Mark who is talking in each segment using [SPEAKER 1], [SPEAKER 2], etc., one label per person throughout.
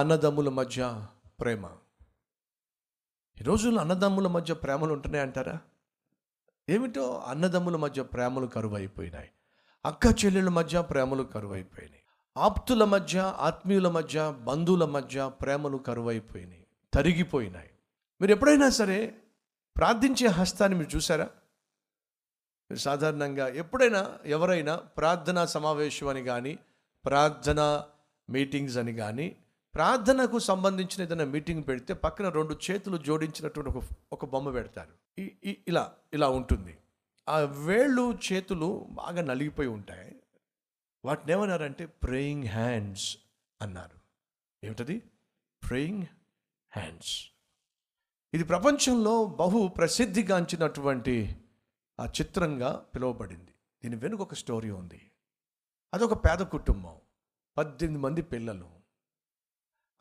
[SPEAKER 1] అన్నదమ్ముల మధ్య ప్రేమ. ఈ రోజుల్లో అన్నదమ్ముల మధ్య ప్రేమలు ఉంటున్నాయి అంటారా? ఏమిటో అన్నదమ్ముల మధ్య ప్రేమలు కరువు అయిపోయినాయి అక్క చెల్లెల మధ్య ప్రేమలు కరువు అయిపోయినాయి ఆప్తుల మధ్య ఆత్మీయుల మధ్య బంధువుల మధ్య ప్రేమలు కరువు అయిపోయినాయి తరిగిపోయినాయి. మీరు ఎప్పుడైనా సరే ప్రార్థించే హస్తాన్ని మీరు చూసారా మీరు సాధారణంగా ఎప్పుడైనా ఎవరైనా ప్రార్థనా సమావేశం అని కానీ ప్రార్థన మీటింగ్స్ అని కానీ ప్రార్థనకు సంబంధించిన ఏదైనా మీటింగ్ పెడితే పక్కన రెండు చేతులు జోడించినటువంటి ఒక ఒక బొమ్మ పెడతారు. ఈ- ఇలా ఇలా ఉంటుంది. ఆ వేళ్ళు చేతులు బాగా నలిగిపోయి ఉంటాయి. వాటిని ఏమన్నారంటే ప్రేయింగ్ హ్యాండ్స్ అన్నారు. ఏమిటది? ప్రేయింగ్ హ్యాండ్స్ ఇది ప్రపంచంలో బహు ప్రసిద్ధిగాంచినటువంటి ఆ చిత్రంగా పిలువబడింది. దీని వెనుక ఒక స్టోరీ ఉంది. అదొక పేద కుటుంబం. పద్దెనిమిది మంది పిల్లలు.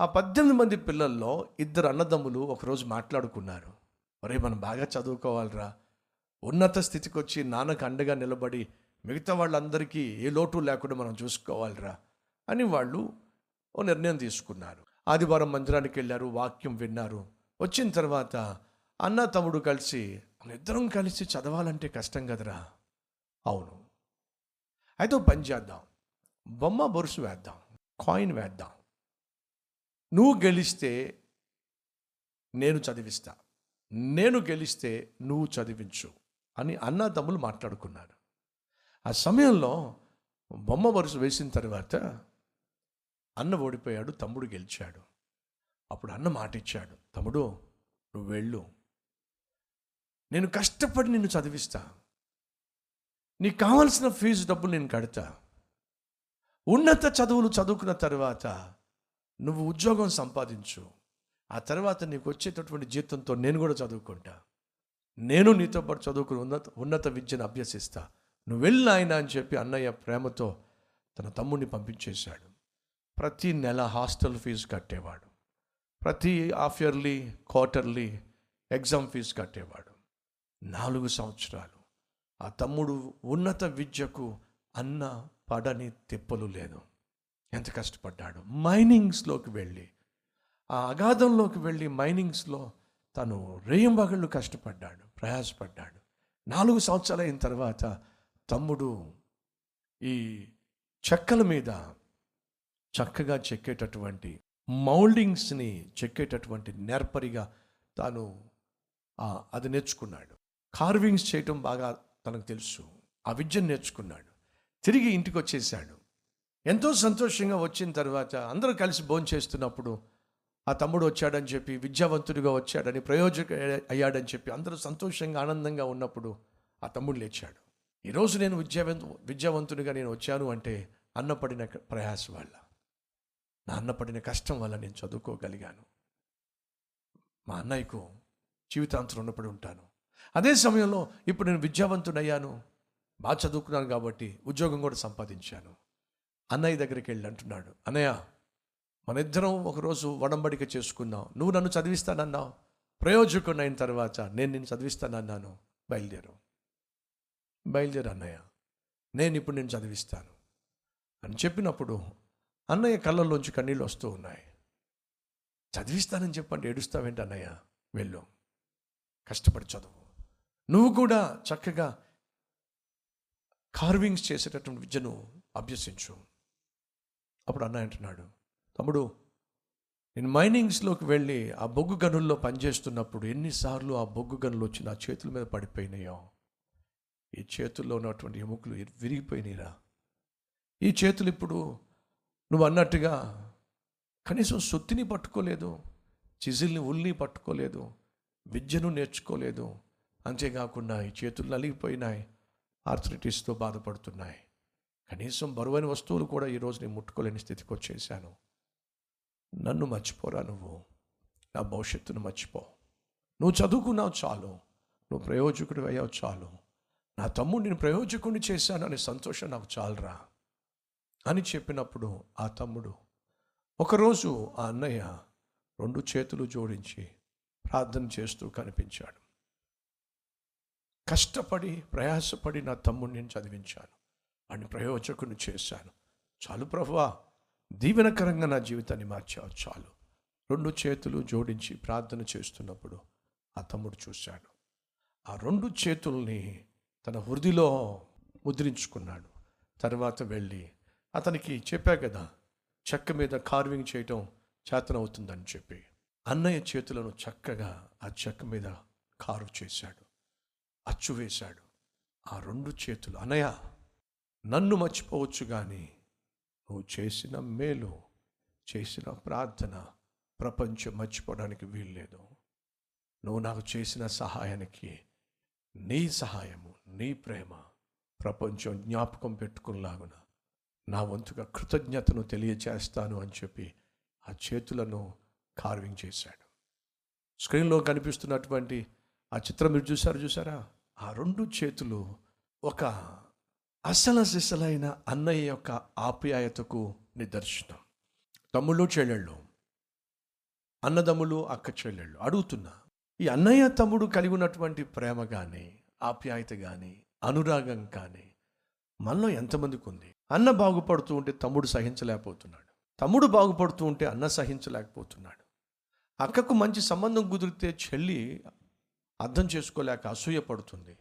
[SPEAKER 1] ఆ పద్దెనిమిది మంది పిల్లల్లో ఇద్దరు అన్నదమ్ములు ఒకరోజు మాట్లాడుకున్నారు. ఒరే మనం బాగా చదువుకోవాలిరా. ఉన్నత స్థితికి వచ్చి నాన్నకు అండగా నిలబడి మిగతా వాళ్ళందరికీ ఏ లోటు లేకుండా మనం చూసుకోవాలిరా అని వాళ్ళు ఓ నిర్ణయం తీసుకున్నారు. ఆదివారం మందిరానికి వెళ్ళారు వాక్యం విన్నారు. వచ్చిన తర్వాత అన్న తమ్ముడు కలిసి ఇద్దరం కలిసి చదవాలంటే కష్టం కదరా. అవును. అయితే పని చేద్దాం. బొమ్మ బొరుసు వేద్దాం. కాయిన్ వేద్దాం. నువ్వు గెలిస్తే నేను చదివిస్తా. నేను గెలిస్తే నువ్వు చదివించు అని అన్న తమ్ములు మాట్లాడుకున్నారు. ఆ సమయంలో బొమ్మ వరుస వేసిన తర్వాత అన్న ఓడిపోయాడు తమ్ముడు గెలిచాడు. అప్పుడు అన్న మాట ఇచ్చాడు తమ్ముడు నువ్వు వెళ్ళు. నేను కష్టపడి నిన్ను చదివిస్తా. నీకు కావాల్సిన ఫీజు డబ్బులు నేను కడతా. ఉన్నత చదువులు చదువుకున్న తర్వాత నువ్వు ఉద్యోగం సంపాదించు. ఆ తర్వాత నీకు వచ్చేటటువంటి జీతంతో నేను కూడా చదువుకుంటా. నేను నీతో పాటు చదువుకుని ఉన్నత ఉన్నత విద్యను అభ్యసిస్తా. నువ్వు వెళ్ళి ఆయన అని చెప్పి అన్నయ్య ప్రేమతో తన తమ్ముడిని పంపించేశాడు. ప్రతి నెల హాస్టల్ ఫీజు కట్టేవాడు. ప్రతి half yearly quarterly exam fee కట్టేవాడు. నాలుగు సంవత్సరాలు. ఆ తమ్ముడు ఉన్నత విద్యకు అన్న పడని తిప్పలు లేదు. ఎంత కష్టపడ్డాడు? మైనింగ్స్లోకి వెళ్ళి ఆ అగాధంలోకి వెళ్ళి మైనింగ్స్లో తను రేయం రేయంబగళ్ళు కష్టపడ్డాడు ప్రయాసపడ్డాడు. నాలుగు సంవత్సరాలు అయిన తర్వాత తమ్ముడు ఈ చెక్కల మీద చక్కగా చెక్కేటటువంటి మౌల్డింగ్స్ని చెక్కేటటువంటి నేర్పరిగా తాను అది నేర్చుకున్నాడు. కార్వింగ్స్ చేయటం బాగా తనకు తెలుసు. ఆ విద్యను నేర్చుకున్నాడు. తిరిగి ఇంటికి వచ్చేసాడు ఎంతో సంతోషంగా వచ్చిన తర్వాత అందరూ కలిసి భోజనం చేస్తున్నప్పుడు ఆ తమ్ముడు వచ్చాడని చెప్పి విద్యావంతుడిగా వచ్చాడని ప్రయోజక అయ్యాడని చెప్పి అందరూ సంతోషంగా ఆనందంగా ఉన్నప్పుడు ఆ తమ్ముడు లేచాడు. ఈరోజు నేను విద్యావంతు విద్యావంతుడిగా నేను వచ్చాను అంటే అన్న పడిన ప్రయాస వల్ల నా అన్న పడిన కష్టం వల్ల నేను చదువుకోగలిగాను. మా అన్నయ్యకు జీవితాంతరం ఉన్నప్పుడు ఉంటాను. అదే సమయంలో ఇప్పుడు నేను విద్యావంతుడయ్యాను. బాగా చదువుకున్నాను కాబట్టి ఉద్యోగం కూడా సంపాదించాను. అన్నయ్య దగ్గరికి వెళ్ళి అంటున్నాడు అన్నయ్య మన ఇద్దరం ఒకరోజు వడంబడిక చేసుకుందాం. నువ్వు నన్ను చదివిస్తానన్నావు. ప్రయోజకుడు అయిన తర్వాత నేను నిన్ను చదివిస్తానన్నాను. బయలుదేరు. బయలుదేరు అన్నయ్య. నేను ఇప్పుడు నేను చదివిస్తాను. అని చెప్పినప్పుడు అన్నయ్య కళ్ళల్లోంచి కన్నీళ్ళు వస్తూ ఉన్నాయి. చదివిస్తానని చెప్పండి ఏడుస్తావేంటి అన్నయ్య? వెళ్ళు. కష్టపడి చదువు. నువ్వు కూడా చక్కగా కార్వింగ్స్ చేసేటటువంటి విద్యను అభ్యసించు. అప్పుడు అన్న అంటున్నాడు తమ్ముడు నేను మైనింగ్స్లోకి వెళ్ళి ఆ బొగ్గు గనుల్లో పనిచేస్తున్నప్పుడు ఎన్నిసార్లు ఆ బొగ్గు గనులు వచ్చి నా చేతుల మీద పడిపోయినాయో? ఈ చేతుల్లో ఉన్నటువంటి ఎముకలు విరిగిపోయినాయిరా. ఈ చేతులు ఇప్పుడు నువ్వు అన్నట్టుగా కనీసం సొత్తిని పట్టుకోలేదు చిజిల్ని ఉల్ని పట్టుకోలేదు విద్యను నేర్చుకోలేదు. అంతేకాకుండా ఈ చేతులు నలిగిపోయినాయి ఆర్థరైటిస్తో బాధపడుతున్నాయి. కనీసం బరువైన వస్తువులు కూడా ఈరోజు నేను ముట్టుకోలేని స్థితికి వచ్చేసాను. నన్ను మర్చిపోరా నువ్వు. నా భవిష్యత్తును మర్చిపో. నువ్వు చదువుకున్నావు చాలు. నువ్వు ప్రయోజకుడు అయ్యావు చాలు. నా తమ్ముడు నేను ప్రయోజకుడిని చేశాను అనే సంతోషం నాకు చాలరా అని చెప్పినప్పుడు ఆ తమ్ముడు ఒకరోజు ఆ అన్నయ్య రెండు చేతులు జోడించి ప్రార్థన చేస్తూ కనిపించాడు. కష్టపడి ప్రయాసపడి నా తమ్ముడిని నేను చదివించాను. అని ప్రయోజకుని చేశాను. చాలు ప్రభువా దీవెనకరంగా నా జీవితాన్ని మార్చావు చాలు. రెండు చేతులు జోడించి ప్రార్థన చేస్తున్నప్పుడు ఆ తమ్ముడు చూశాడు. ఆ రెండు చేతుల్ని తన హృదిలో ముద్రించుకున్నాడు. తర్వాత వెళ్ళి అతనికి చెప్పా కదా చెక్క మీద కార్వింగ్ చేయటం చేతనవుతుందని చెప్పి. అన్నయ్య చేతులను చక్కగా ఆ చెక్క మీద కారు చేశాడు. అచ్చు వేశాడు. ఆ రెండు చేతులు అన్నయ్య నన్ను మర్చిపోవచ్చు కానీ నువ్వు చేసిన మేలు చేసిన ప్రార్థన ప్రపంచం మర్చిపోవడానికి వీల్లేదు. నువ్వు నాకు చేసిన సహాయానికి నీ సహాయము నీ ప్రేమ ప్రపంచం జ్ఞాపకం పెట్టుకునేలాగున నా వంతుగా కృతజ్ఞతను తెలియచేస్తాను అని చెప్పి ఆ చేతులను కార్వింగ్ చేశాడు. స్క్రీన్లో కనిపిస్తున్నటువంటి ఆ చిత్రం మీరు చూసారు చూసారా ఆ రెండు చేతులు ఒక అసలు సిసలైన అన్నయ్య యొక్క ఆప్యాయతకు నిదర్శనం. తమ్ముళ్ళు చెల్లెళ్ళు. అన్నదమ్ములు అక్క చెల్లెళ్ళు. అడుగుతున్నా ఈ అన్నయ్య తమ్ముడు కలిగి ఉన్నటువంటి ప్రేమ కానీ ఆప్యాయత కానీ అనురాగం కానీ మనలో ఎంతమందికి ఉంది? అన్న బాగుపడుతూ ఉంటే తమ్ముడు సహించలేకపోతున్నాడు. తమ్ముడు బాగుపడుతూ ఉంటే అన్న సహించలేకపోతున్నాడు. అక్కకు మంచి సంబంధం కుదిరితే చెల్లి అర్థం చేసుకోలేక అసూయ పడుతుంది.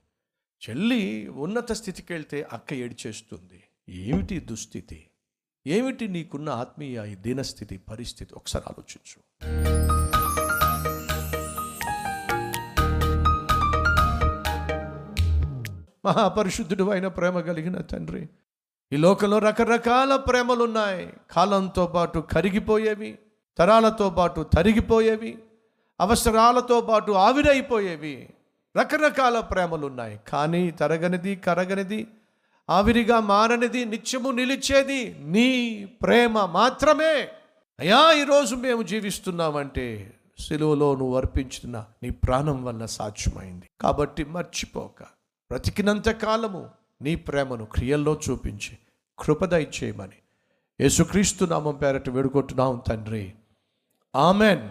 [SPEAKER 1] చెల్లి ఉన్నత స్థితికి వెళ్తే అక్క ఏడ్చేస్తుంది. ఏమిటి దుస్థితి? ఏమిటి నీకున్న ఆత్మీయ ఈ దీనస్థితి పరిస్థితి? ఒకసారి ఆలోచించు. మహాపరిశుద్ధుడు అయిన ప్రేమ కలిగిన తండ్రి ఈ లోకంలో రకరకాల ప్రేమలు ఉన్నాయి కాలంతో పాటు కరిగిపోయేవి తరాలతో పాటు తరిగిపోయేవి అవసరాలతో పాటు ఆవిరైపోయేవి. రకరకాల ప్రేమలు ఉన్నాయి కానీ తరగనిది కరగనిది ఆవిరిగా మారనిది నిత్యము నిలిచేది నీ ప్రేమ మాత్రమే. అయా ఈరోజు మేము జీవిస్తున్నామంటే సెలువులో నువ్వు అర్పించిన నీ ప్రాణం వల్ల సాధ్యమైంది. కాబట్టి మర్చిపోక. బ్రతికినంత కాలము నీ ప్రేమను క్రియల్లో చూపించి కృపదయ చేయమని యేసుక్రీస్తు నామం పేరట వేడుకుంటున్నాం తండ్రి. ఆమెన్.